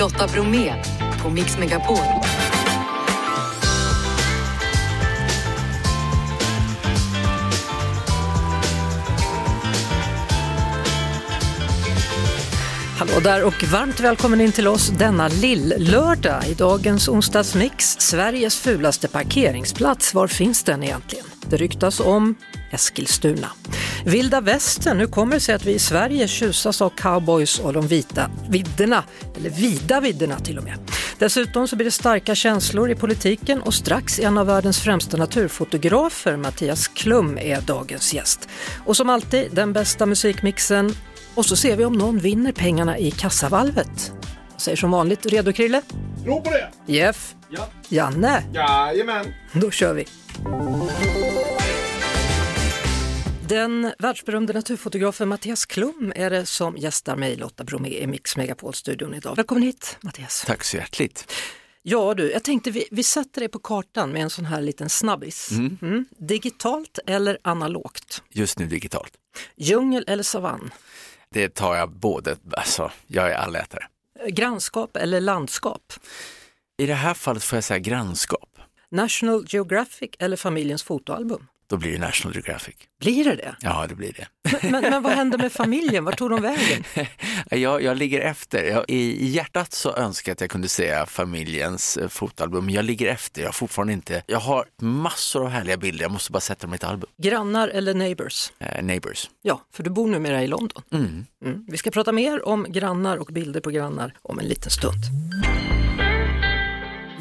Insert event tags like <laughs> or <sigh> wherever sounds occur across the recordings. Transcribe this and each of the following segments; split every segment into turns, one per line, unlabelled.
Lotta Bromé på Mix Megapol.
Hallå där och varmt välkommen in till oss denna lill-lördag i dagens onsdagsmix. Sveriges fulaste parkeringsplats, var finns den egentligen? Det ryktas om Eskilstuna. Vilda västern, hur kommer det sig att vi i Sverige tjusas av cowboys och de vita vidderna, eller vida vidderna till och med. Dessutom så blir det starka känslor i politiken och strax en av världens främsta naturfotografer, Mattias Klum, är dagens gäst. Och som alltid den bästa musikmixen och så ser vi om någon vinner pengarna i kassavalvet. Jag säger som vanligt, redo Krille?
Tro på det!
Jeff?
Ja.
Janne?
Jajamän!
Då kör vi! Den världsberömde naturfotografen Mattias Klum är det som gästar mig, Lotta Bromé, i Mix Megapol-studion idag. Välkommen hit Mattias!
Tack så hjärtligt.
Ja du, jag tänkte vi, vi sätter dig på kartan med en sån här liten snabbis. Mm. Digitalt eller analogt?
Just nu digitalt.
Djungel eller savann?
Det tar jag både, alltså jag är allätare.
Grannskap eller landskap?
I det här fallet får jag säga grannskap.
National Geographic eller familjens fotoalbum?
Då blir det National Geographic.
Blir det det?
Ja, det blir det.
Men, men, men vad hände med familjen? Vart tog de vägen? <laughs>
jag, jag ligger efter. Jag, i, hjärtat så önskar jag att jag kunde säga familjens eh, fotoalbum, men jag ligger efter. Jag har fortfarande inte, jag har massor av härliga bilder, jag måste bara sätta dem i ett album.
Grannar eller neighbors?
Eh, neighbors.
Ja, för du bor numera i London.
Mm.
Mm. Vi ska prata mer om grannar och bilder på grannar om en liten stund.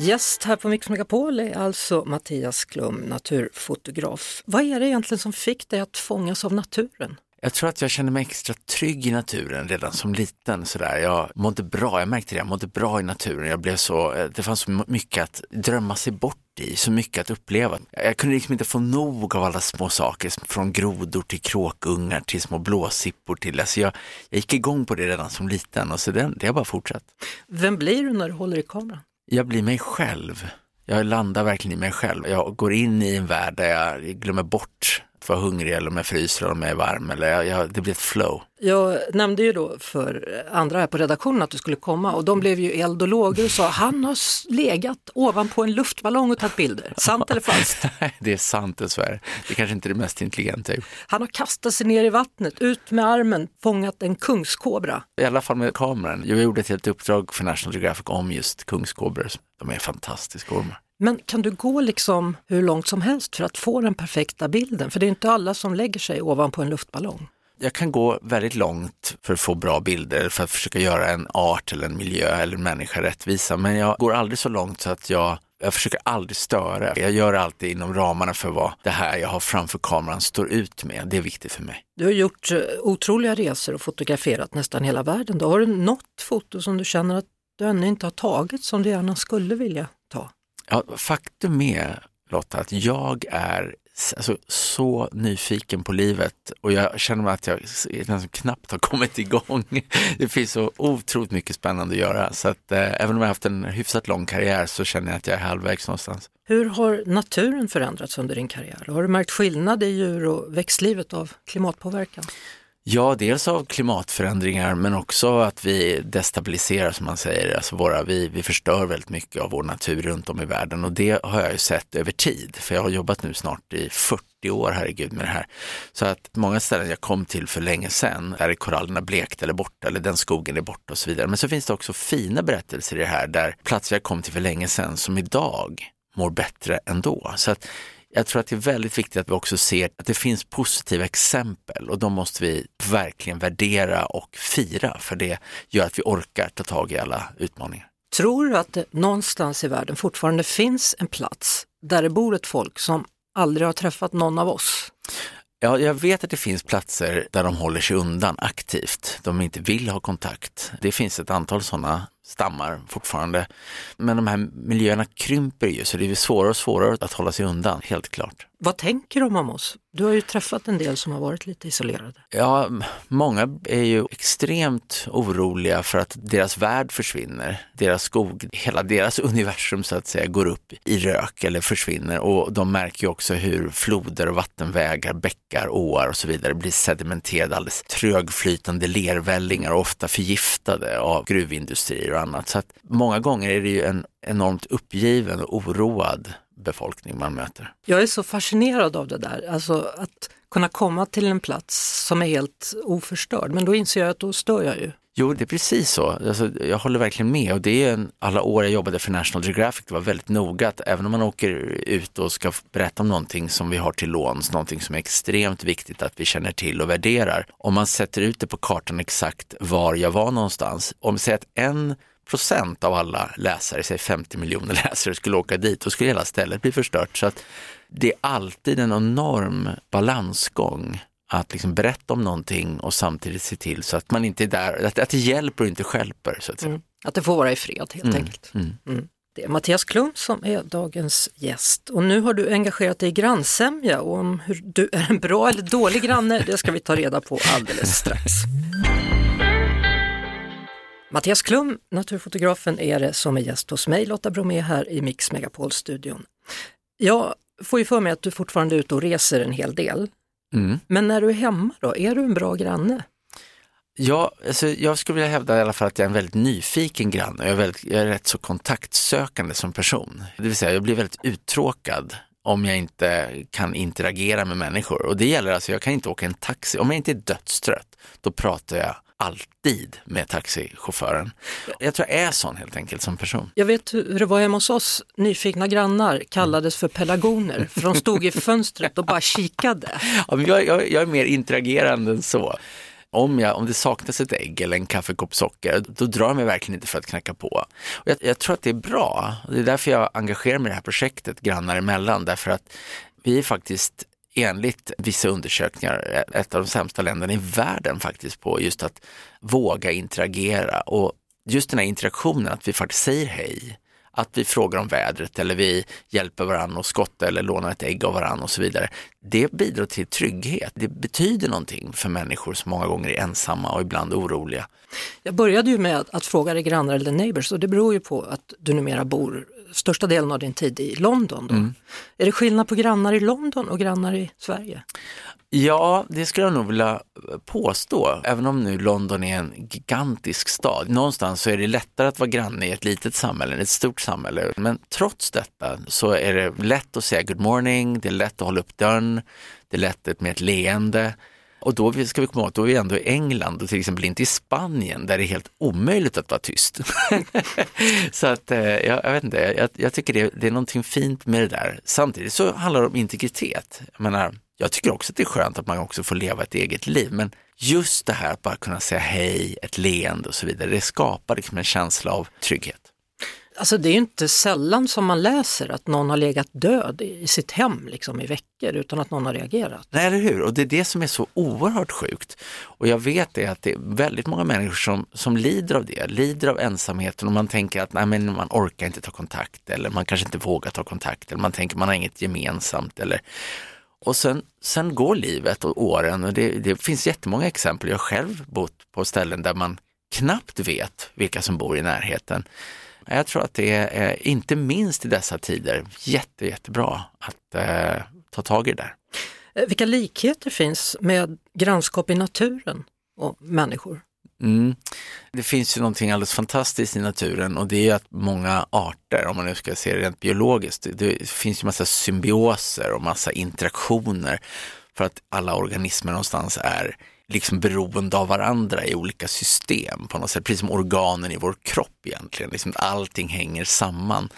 Gäst här på Mix Megapol är alltså Mattias Klum, naturfotograf. Vad är det egentligen som fick dig att fångas av naturen?
Jag tror att jag kände mig extra trygg i naturen redan som liten. Sådär. Jag mådde bra, jag märkte det, jag mådde bra i naturen. Jag blev så, eh, det fanns så mycket att drömma sig bort i, så mycket att uppleva. Jag kunde liksom inte få nog av alla små saker, från grodor till kråkungar till små blåsippor till, alltså jag, jag gick igång på det redan som liten och så det, det har bara fortsatt.
Vem blir du när du håller i kameran?
Jag blir mig själv. Jag landar verkligen i mig själv. Jag går in i en värld där jag glömmer bort vara hungrig eller om jag fryser eller om jag är varm. Eller jag, jag, det blir ett flow.
Jag nämnde ju då för andra här på redaktionen att du skulle komma och de blev ju eld och lågor och sa han har legat ovanpå en luftballong och tagit bilder. Sant eller falskt? <laughs>
det är sant dessvärre. Det är kanske inte är det mest intelligenta jag.
Han har kastat sig ner i vattnet, ut med armen, fångat en kungskobra.
I alla fall med kameran. Jag gjorde ett helt uppdrag för National Geographic om just kungskobror. De är fantastiska ormar.
Men kan du gå liksom hur långt som helst för att få den perfekta bilden? För det är inte alla som lägger sig ovanpå en luftballong.
Jag kan gå väldigt långt för att få bra bilder, för att försöka göra en art eller en miljö eller en människa rättvisa. Men jag går aldrig så långt så att jag jag försöker aldrig störa. Jag gör alltid inom ramarna för vad det här jag har framför kameran står ut med. Det är viktigt för mig.
Du har gjort otroliga resor och fotograferat nästan hela världen. Då har du något foto som du känner att du ännu inte har tagit som du gärna skulle vilja?
Ja, faktum är Lotta att jag är alltså, så nyfiken på livet och jag känner mig att jag liksom knappt har kommit igång. <laughs> Det finns så otroligt mycket spännande att göra så att eh, även om jag har haft en hyfsat lång karriär så känner jag att jag är halvvägs någonstans.
Hur har naturen förändrats under din karriär? Har du märkt skillnad i djur och växtlivet av klimatpåverkan?
Ja, dels av klimatförändringar men också att vi destabiliserar som man säger. Alltså våra, vi, vi förstör väldigt mycket av vår natur runt om i världen och det har jag ju sett över tid. För jag har jobbat nu snart i 40 år, herregud, med det här. Så att många ställen jag kom till för länge sedan, där är korallerna blekt eller borta eller den skogen är borta och så vidare. Men så finns det också fina berättelser i det här där platser jag kom till för länge sedan som idag mår bättre ändå. Så att jag tror att det är väldigt viktigt att vi också ser att det finns positiva exempel och de måste vi verkligen värdera och fira för det gör att vi orkar ta tag i alla utmaningar.
Tror du att det någonstans i världen fortfarande finns en plats där det bor ett folk som aldrig har träffat någon av oss?
Ja, jag vet att det finns platser där de håller sig undan aktivt. De inte vill ha kontakt. Det finns ett antal sådana stammar fortfarande. Men de här miljöerna krymper ju så det är svårare och svårare att hålla sig undan, helt klart.
Vad tänker de om oss? Du har ju träffat en del som har varit lite isolerade.
Ja, många är ju extremt oroliga för att deras värld försvinner. Deras skog, hela deras universum så att säga går upp i rök eller försvinner och de märker ju också hur floder och vattenvägar, bäckar, åar och så vidare blir sedimenterade, alldeles trögflytande lervällingar och ofta förgiftade av gruvindustrier annat. Så att många gånger är det ju en enormt uppgiven och oroad befolkning man möter.
Jag är så fascinerad av det där, alltså att kunna komma till en plats som är helt oförstörd, men då inser jag att då stör jag ju.
Jo, det är precis så. Alltså, jag håller verkligen med och det är en, alla år jag jobbade för National Geographic, det var väldigt noga att även om man åker ut och ska berätta om någonting som vi har till låns, någonting som är extremt viktigt att vi känner till och värderar. Om man sätter ut det på kartan exakt var jag var någonstans, om vi säger att en procent av alla läsare, säg 50 miljoner <laughs> läsare, skulle åka dit, då skulle hela stället bli förstört. Så att det är alltid en enorm balansgång att liksom berätta om någonting och samtidigt se till så att man inte är där, att, att det hjälper och inte skälper. Så att,
mm. att det får vara i fred helt mm. enkelt. Mm. mm. Det är Mattias Klum som är dagens gäst och nu har du engagerat dig i grannsämja och om hur du är en bra eller dålig granne, det ska vi ta reda på alldeles strax. Mattias Klum, naturfotografen, är det som är gäst hos mig, Lotta Bromé här i Mix Megapol-studion. Jag får ju för mig att du fortfarande är ute och reser en hel del. Mm. Men när du är hemma då, är du en bra granne?
Ja, alltså jag skulle vilja hävda i alla fall att jag är en väldigt nyfiken granne. Jag är, väldigt, jag är rätt så kontaktsökande som person. Det vill säga jag blir väldigt uttråkad om jag inte kan interagera med människor. Och det gäller alltså, jag kan inte åka en taxi. Om jag inte är dödstrött, då pratar jag alltid med taxichauffören. Jag tror jag är sån helt enkelt som person.
Jag vet hur det var hemma hos oss, nyfikna grannar kallades för pelargoner för de stod i fönstret och bara kikade.
Ja, men jag, jag, jag är mer interagerande än så. Om, jag, om det saknas ett ägg eller en kaffekopp socker, då drar jag mig verkligen inte för att knacka på. Och jag, jag tror att det är bra. Det är därför jag engagerar mig i det här projektet Grannar emellan, därför att vi är faktiskt enligt vissa undersökningar ett av de sämsta länderna i världen faktiskt på just att våga interagera och just den här interaktionen, att vi faktiskt säger hej, att vi frågar om vädret eller vi hjälper varandra att skotta eller lånar ett ägg av varandra och så vidare. Det bidrar till trygghet. Det betyder någonting för människor som många gånger är ensamma och ibland oroliga.
Jag började ju med att fråga dig grannar eller neighbors och det beror ju på att du numera bor största delen av din tid i London. Då. Mm. Är det skillnad på grannar i London och grannar i Sverige?
Ja, det skulle jag nog vilja påstå, även om nu London är en gigantisk stad. Någonstans så är det lättare att vara granne i ett litet samhälle än ett stort samhälle. Men trots detta så är det lätt att säga good morning, det är lätt att hålla upp dörren, det är lätt med ett leende. Och då ska vi komma ihåg att då är vi ändå i England och till exempel inte i Spanien där det är helt omöjligt att vara tyst. <laughs> så att eh, jag, jag vet inte, jag, jag tycker det, det, är någonting fint med det där. Samtidigt så handlar det om integritet. Jag menar, jag tycker också att det är skönt att man också får leva ett eget liv, men just det här att bara kunna säga hej, ett leende och så vidare, det skapar liksom en känsla av trygghet.
Alltså det är inte sällan som man läser att någon har legat död i sitt hem liksom i veckor utan att någon har reagerat.
Nej, eller hur? Och det är det som är så oerhört sjukt. Och jag vet det att det är väldigt många människor som, som lider av det, lider av ensamheten och man tänker att nej, men man orkar inte ta kontakt eller man kanske inte vågar ta kontakt eller man tänker man har inget gemensamt eller och sen, sen går livet och åren och det, det finns jättemånga exempel. Jag har själv bott på ställen där man knappt vet vilka som bor i närheten. Jag tror att det är, inte minst i dessa tider, jätte, jättebra att eh, ta tag i det där.
Eh, vilka likheter finns med grannskap i naturen och människor?
Mm. Det finns ju någonting alldeles fantastiskt i naturen och det är att många arter, om man nu ska se det rent biologiskt, det finns ju massa symbioser och massa interaktioner för att alla organismer någonstans är liksom beroende av varandra i olika system på något sätt, precis som organen i vår kropp egentligen. Liksom allting hänger samman.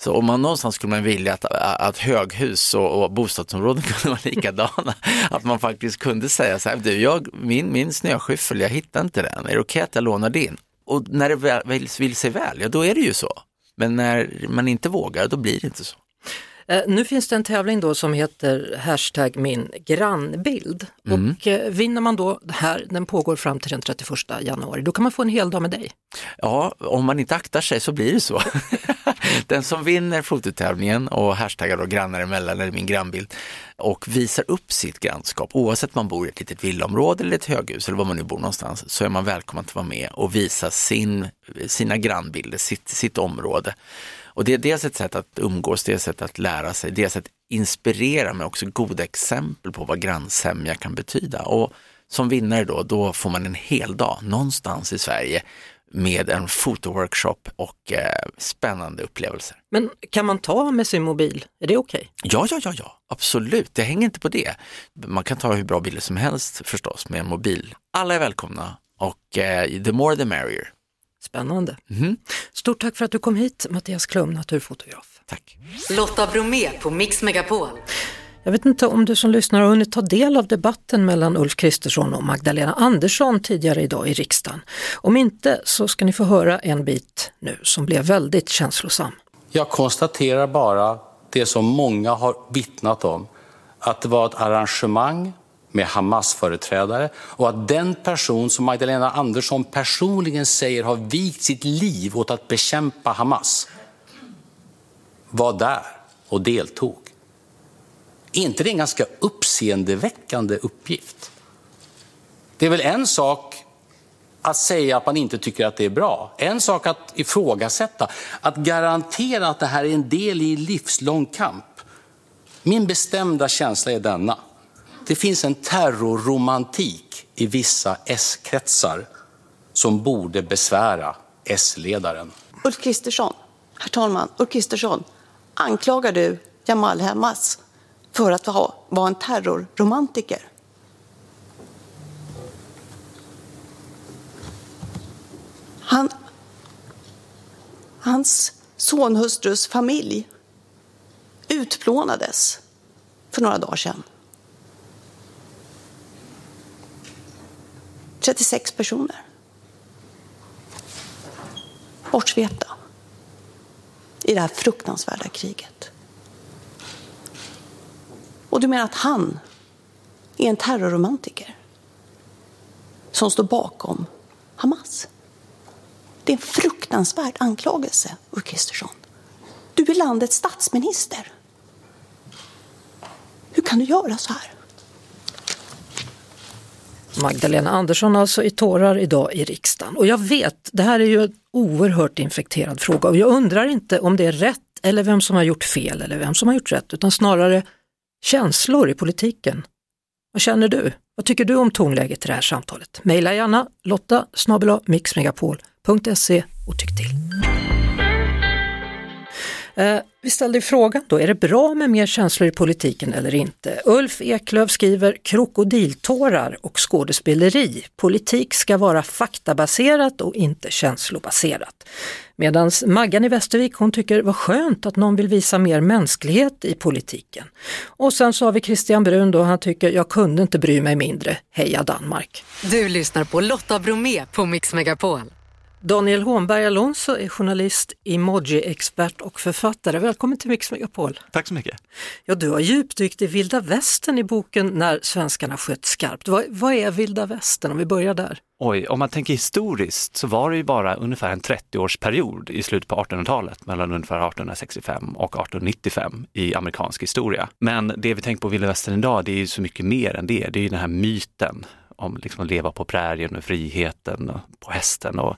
Så om man någonstans skulle man vilja att, att höghus och, och bostadsområden <laughs> kunde vara likadana. att man faktiskt kunde säga så här, du, jag, min, min snöskyffel, jag hittar inte den, är det okej okay att jag lånar din? Och när det väl, vill, vill sig väl, ja då är det ju så. Men när man inte vågar, då blir det inte så.
Eh, nu finns det en tävling då som heter hashtag min grannbild mm. och eh, vinner man då här, den pågår fram till den 31 januari, då kan man få en hel dag med dig.
Ja, om man inte aktar sig så blir det så. <laughs> den som vinner fototävlingen och hashtaggar då grannar emellan eller min grannbild och visar upp sitt grannskap, oavsett om man bor i ett litet villaområde eller ett höghus eller var man nu bor någonstans, så är man välkommen att vara med och visa sin, sina grannbilder, sitt, sitt område. Och det är dels ett sätt att umgås, det är ett sätt att lära sig, det är ett sätt att inspirera men också goda exempel på vad grannsämja kan betyda. Och som vinnare då, då får man en hel dag någonstans i Sverige med en fotoworkshop och eh, spännande upplevelser.
Men kan man ta med sin mobil? Är det okej? Okay?
Ja, ja, ja, ja, absolut. Det hänger inte på det. Man kan ta hur bra bilder som helst förstås med en mobil. Alla är välkomna och eh, the more the merrier.
Spännande. Mm. Stort tack för att du kom hit, Mattias Klum, naturfotograf.
Tack.
Lotta Bromé på Mix Megapol.
Jag vet inte om du som lyssnar har hunnit ta del av debatten mellan Ulf Kristersson och Magdalena Andersson tidigare idag i riksdagen. Om inte så ska ni få höra en bit nu som blev väldigt känslosam.
Jag konstaterar bara det som många har vittnat om, att det var ett arrangemang med Hamas-företrädare och att den person som Magdalena Andersson personligen säger har vigt sitt liv åt att bekämpa Hamas var där och deltog. Är inte det en ganska uppseendeväckande uppgift? Det är väl en sak att säga att man inte tycker att det är bra. En sak att ifrågasätta, att garantera att det här är en del i en livslång kamp. Min bestämda känsla är denna. Det finns en terrorromantik i vissa S-kretsar som borde besvära S-ledaren.
Ulf Kristersson, herr talman, Ulf Kristersson, anklagar du Jamal Hamas för att vara en terrorromantiker? Han, hans sonhustrus familj utplånades för några dagar sedan. 36 personer. Bortsvepta i det här fruktansvärda kriget. Och du menar att han är en terrorromantiker som står bakom Hamas? Det är en fruktansvärd anklagelse, Ulf Kristersson. Du är landets statsminister. Hur kan du göra så här?
Magdalena Andersson alltså i tårar idag i riksdagen. Och jag vet, det här är ju en oerhört infekterad fråga och jag undrar inte om det är rätt eller vem som har gjort fel eller vem som har gjort rätt, utan snarare känslor i politiken. Vad känner du? Vad tycker du om tonläget i det här samtalet? Maila gärna lotta mixmegapol.se och tyck till. Eh, vi ställde frågan då, är det bra med mer känslor i politiken eller inte? Ulf Eklöf skriver krokodiltårar och skådespeleri. Politik ska vara faktabaserat och inte känslobaserat. Medan Maggan i Västervik hon tycker vad skönt att någon vill visa mer mänsklighet i politiken. Och sen så har vi Christian Brun då, han tycker jag kunde inte bry mig mindre, heja Danmark.
Du lyssnar på Lotta Bromé på Mix Megapol.
Daniel Hånberg Alonso är journalist, emoji-expert och författare. Välkommen till Mix Megapol.
Tack så mycket.
Ja, du har djupdykt i vilda västern i boken När svenskarna sköt skarpt. Vad, vad är vilda västern om vi börjar där?
Oj, om man tänker historiskt så var det ju bara ungefär en 30-årsperiod i slutet på 1800-talet mellan ungefär 1865 och 1895 i amerikansk historia. Men det vi tänker på vilda västern idag, det är ju så mycket mer än det. Det är ju den här myten om liksom att leva på prärien och friheten och på hästen och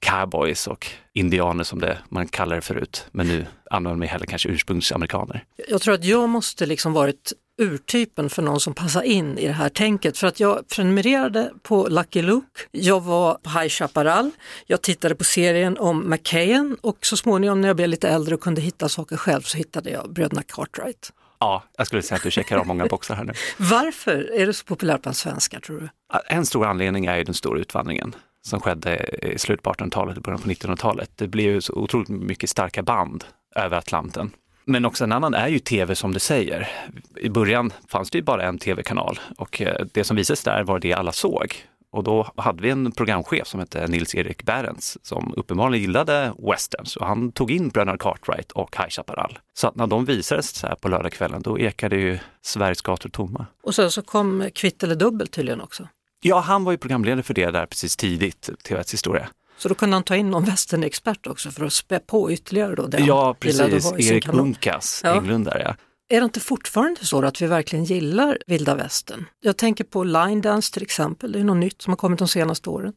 cowboys och indianer som det man kallar det förut. Men nu använder man hellre kanske ursprungsamerikaner.
Jag tror att jag måste liksom varit urtypen för någon som passar in i det här tänket. För att jag prenumererade på Lucky Luke, jag var på High Chaparral, jag tittade på serien om McKayen och så småningom när jag blev lite äldre och kunde hitta saker själv så hittade jag bröderna Cartwright.
Ja, jag skulle säga att du checkar av många boxar här nu. <laughs>
Varför är det så populärt bland svenskar tror du?
En stor anledning är ju den stora utvandringen som skedde i slutet på 1800-talet och början på 1900-talet. Det blev ju så otroligt mycket starka band över Atlanten. Men också en annan är ju tv som du säger. I början fanns det ju bara en tv-kanal och eh, det som visades där var det alla såg. Och då hade vi en programchef som hette Nils-Erik Berens som uppenbarligen gillade westerns och han tog in bröderna Cartwright och High Chaparral. Så att när de visades så här på lördagskvällen då ekade ju Sveriges gator tomma.
Och sen så kom Kvitt eller dubbelt tydligen också.
Ja, han var ju programledare för det där precis tidigt, TV1s historia.
Så då kunde han ta in någon västernexpert också för att spä på ytterligare då?
Det ja, precis. Erik Munkas, ja. englundare.
Är det inte fortfarande så att vi verkligen gillar vilda västern? Jag tänker på line dance till exempel, det är något nytt som har kommit de senaste åren.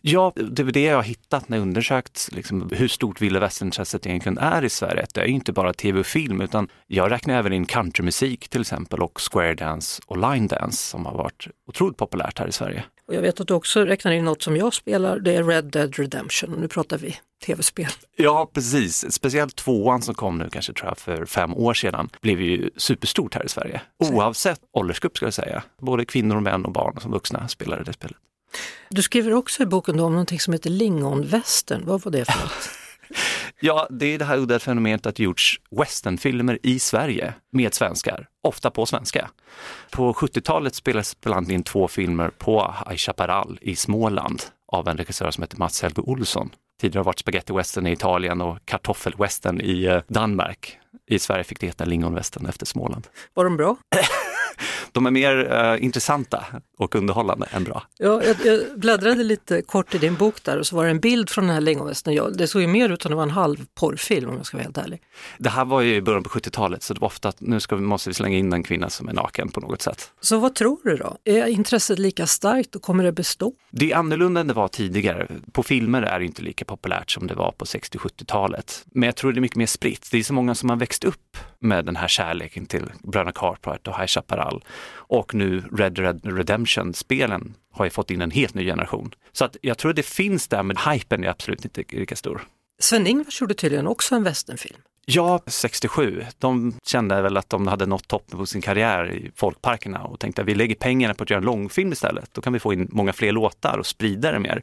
Ja, det är det jag har hittat när jag undersökt liksom, hur stort vilda västern-intresset egentligen är i Sverige. Det är ju inte bara tv och film utan jag räknar även in countrymusik till exempel och square dance och line dance som har varit otroligt populärt här i Sverige.
Och jag vet att du också räknar in något som jag spelar, det är Red Dead Redemption. Nu pratar vi tv-spel.
Ja, precis. Speciellt tvåan som kom nu kanske tror jag för fem år sedan blev ju superstort här i Sverige. Oavsett åldersgrupp ska jag säga. Både kvinnor och män och barn som vuxna spelade det spelet.
Du skriver också i boken om någonting som heter lingonvästern. Vad var det för något? <laughs>
Ja, det är det här udda fenomenet att det gjorts westernfilmer i Sverige med svenskar, ofta på svenska. På 70-talet spelades bland annat in två filmer på High Chaparral i Småland av en regissör som heter Mats Helge Olsson. Tidigare har varit spaghetti western i Italien och kartoffelwestern i eh, Danmark. I Sverige fick det heta lingonwestern efter Småland.
Var de bra? <laughs>
De är mer uh, intressanta och underhållande än bra.
Ja, jag, jag bläddrade lite kort i din bok där och så var det en bild från den här lingonvästen. Ja, det såg ju mer ut som det var en halv porrfilm om jag ska vara helt ärlig.
Det här var ju i början på 70-talet så det var ofta att nu ska vi, måste vi slänga in en kvinna som är naken på något sätt.
Så vad tror du då? Är intresset lika starkt och kommer det bestå?
Det är annorlunda än det var tidigare. På filmer är det inte lika populärt som det var på 60-70-talet. Men jag tror det är mycket mer spritt. Det är så många som har växt upp med den här kärleken till Bröderna Cartwright och High Chaparral. Och nu Red Red Redemption-spelen har ju fått in en helt ny generation. Så att jag tror det finns där, men hypen är absolut inte lika stor.
Sven-Ingvars gjorde tydligen också en westernfilm.
Ja, 67. De kände väl att de hade nått toppen på sin karriär i folkparkerna och tänkte att vi lägger pengarna på att göra en långfilm istället. Då kan vi få in många fler låtar och sprida det mer.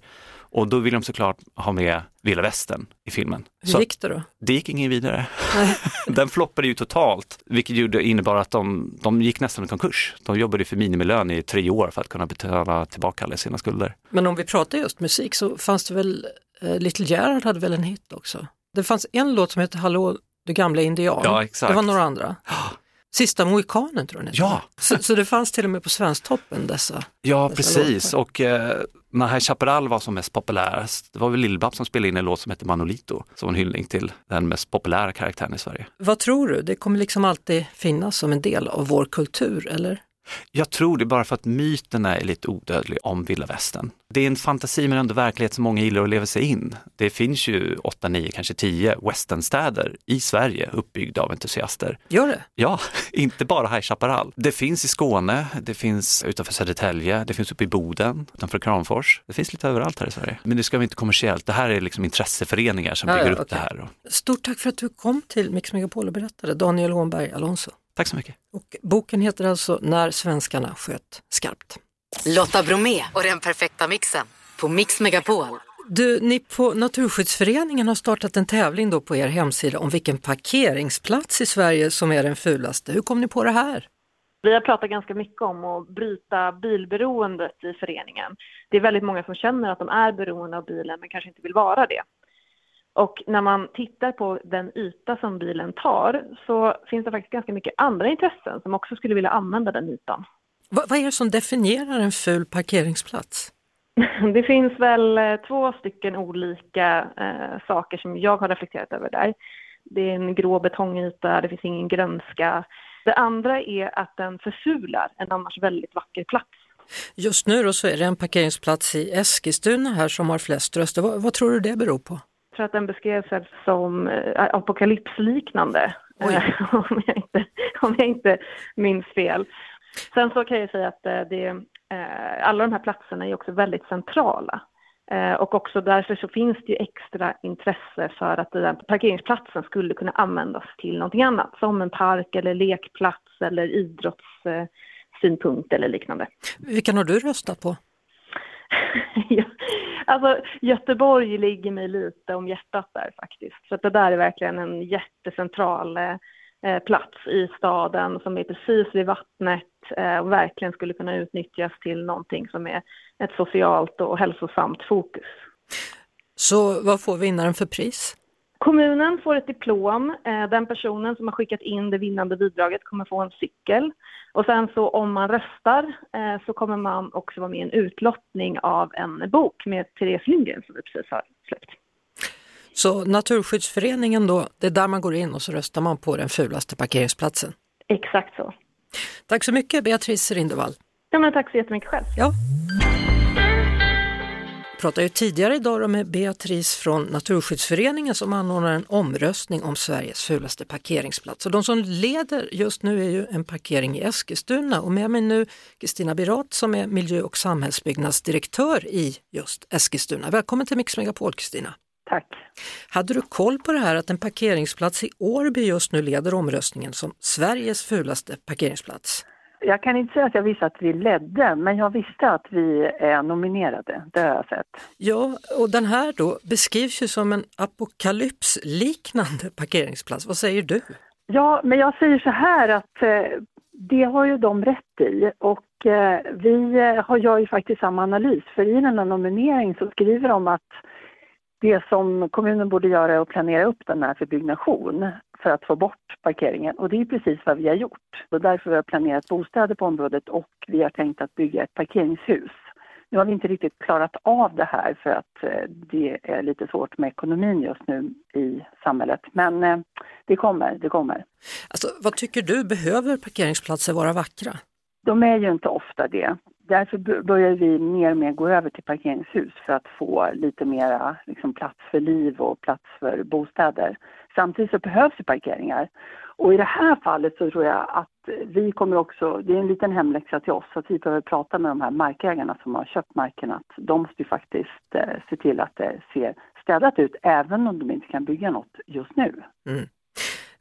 Och då vill de såklart ha med Vilda Västern i filmen.
Hur gick det då?
det gick ingen vidare. <laughs> Den floppade ju totalt, vilket gjorde, innebar att de, de gick nästan i konkurs. De jobbade för minimilön i tre år för att kunna betala tillbaka alla sina skulder.
Men om vi pratar just musik så fanns det väl, eh, Little Gerhard hade väl en hit också? Det fanns en låt som heter Hallå du gamla indian.
Ja, exakt.
Det var några andra. <gasps> Sista mohikanen tror jag.
Ja.
Så, så det fanns till och med på Svensktoppen dessa.
Ja,
Dessa
precis.
låtar.
Och eh, när High Chaparral var som mest populärast, det var väl Lill-Babs som spelade in en låt som hette Manolito, som en hyllning till den mest populära karaktären i Sverige.
Vad tror du? Det kommer liksom alltid finnas som en del av vår kultur, eller?
Jag tror det bara för att myten är lite odödlig om vilda västern. Det är en fantasi men ändå verklighet som många gillar att leva sig in. Det finns ju 8, 9, kanske 10 westernstäder i Sverige uppbyggda av entusiaster.
Gör det?
Ja, <laughs> inte bara High Chaparral. Det finns i Skåne, det finns utanför Södertälje, det finns uppe i Boden, utanför Kramfors. Det finns lite överallt här i Sverige. Men det ska vara inte kommersiellt. Det här är liksom intresseföreningar som
Ja,
bygger
ja,
upp
okej.
det här.
Stort tack för att du kom till Mix Megapol och berättade, Daniel Hånberg Alonso.
Tack så mycket.
Och boken heter alltså När svenskarna sköt skarpt.
Lotta Bromé och den perfekta mixen på Mix Megapol.
Du, ni på Naturskyddsföreningen har startat en tävling då på er hemsida om vilken parkeringsplats i Sverige som är den fulaste. Hur kom ni på det här?
Vi har pratat ganska mycket om att bryta bilberoendet i föreningen. Det är väldigt många som känner att de är beroende av bilen men kanske inte vill vara det. Och när man tittar på den yta som bilen tar så finns det faktiskt ganska mycket andra intressen som också skulle vilja använda den ytan.
Va- vad är det som definierar en ful parkeringsplats? <laughs>
Det finns väl eh, två stycken olika eh, saker som jag har reflekterat över där. Det är en grå betongyta, det finns ingen grönska. Det andra är att den förfular en annars väldigt vacker plats.
Just nu då så är det en parkeringsplats i Eskilstuna här som har flest röster. Vad, vad tror du det beror på?
Jag tror att den beskrevs som eh, apokalypsliknande, eh, <laughs> om, jag inte, om jag inte minns fel. Sen så kan jag säga att eh, det, alla de här platserna är också väldigt centrala. Och också därför så finns det ju extra intresse för att den parkeringsplatsen skulle kunna användas till någonting annat, som en park eller lekplats eller idrottssynpunkt eller liknande.
Vilken har du röstat på?
Ja, <laughs> <laughs> alltså Göteborg ligger mig lite om hjärtat där faktiskt. Så att det där är verkligen en jättecentral eh, eh, plats i staden som är precis vid vattnet eh, och verkligen skulle kunna utnyttjas till någonting som är ett socialt och hälsosamt fokus.
Så vad får vinnaren för pris?
Kommunen får ett diplom. Eh, Den personen som har skickat in det vinnande bidraget kommer få en cykel. Och sen så om man röstar eh, så kommer man också vara med i en utlottning av en bok med Therese Lindgren som vi precis har släppt.
Så Naturskyddsföreningen då, det är där man går in och så röstar man på den fulaste parkeringsplatsen.
Exakt så.
Tack så mycket Beatrice Rindevall.
Ja, men tack så jättemycket själv.
Ja. Pratade ju tidigare idag med Beatrice från Naturskyddsföreningen som anordnar en omröstning om Sveriges fulaste parkeringsplats. Och de som leder just nu är ju en parkering i Eskilstuna och med mig nu Kristina Birat som är miljö och samhällsbyggnadsdirektör i just Eskilstuna. Välkommen till Mix Megapol Kristina.
Tack.
Hade du koll på det här att en parkeringsplats i Årby just nu leder omröstningen som Sveriges fulaste parkeringsplats?
Jag kan inte säga att jag visste att vi ledde, men jag visste att vi är nominerade. Det har jag sett.
Ja, och den här då beskrivs ju som en apokalypsliknande <laughs> parkeringsplats. Vad säger du?
Ja, men jag säger så här att eh, det har ju de rätt i och eh, vi har, gör ju faktiskt samma analys. För i den här nomineringen så skriver de att det som kommunen borde göra är att planera upp den här för byggnation för att få bort parkeringen och det är precis vad vi har gjort. Och därför har vi planerat bostäder på området och vi har tänkt att bygga ett parkeringshus. Nu har vi inte riktigt klarat av det här för att eh, det är lite svårt med ekonomin just nu i samhället. Men eh, det kommer, det kommer.
Alltså, vad tycker du, behöver parkeringsplatser vara vackra?
De är ju inte ofta det. Därför börjar vi mer och mer gå över till parkeringshus för att få lite mera liksom, plats för liv och plats för bostäder. Samtidigt så behövs det parkeringar. Och i det här fallet så tror jag att vi kommer också, det är en liten hemläxa till oss, att vi behöver prata med de här markägarna som har köpt marken, att de måste ju faktiskt eh, se till att det ser städat ut, även om de inte kan bygga något just nu.
Mm.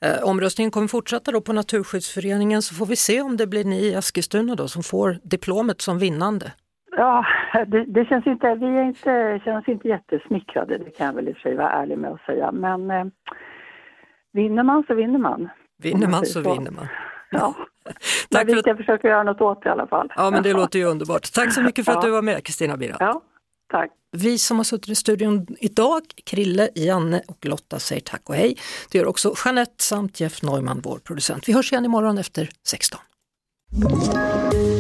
Eh, omröstningen kommer fortsätta då på Naturskyddsföreningen så får vi se om det blir ni i Eskilstuna då som får diplomet som vinnande.
Ja, det, det känns inte, vi är inte, känns inte jättesmickrade, det kan jag väl i och för sig vara ärlig med att säga. Men eh, vinner man så vinner man.
Vinner man så, så vinner man.
Ja. <laughs> Tack men vi ska att... försöka göra något åt det i alla fall.
Ja, men det låter ju underbart. Tack så mycket för att du var med, Kristina Birat.
Ja, tack.
Vi som har suttit i studion idag, Krille, Janne och Lotta säger tack och hej. Det gör också Jeanette samt Jeff Neumann, vår producent. Vi hörs igen imorgon efter 16.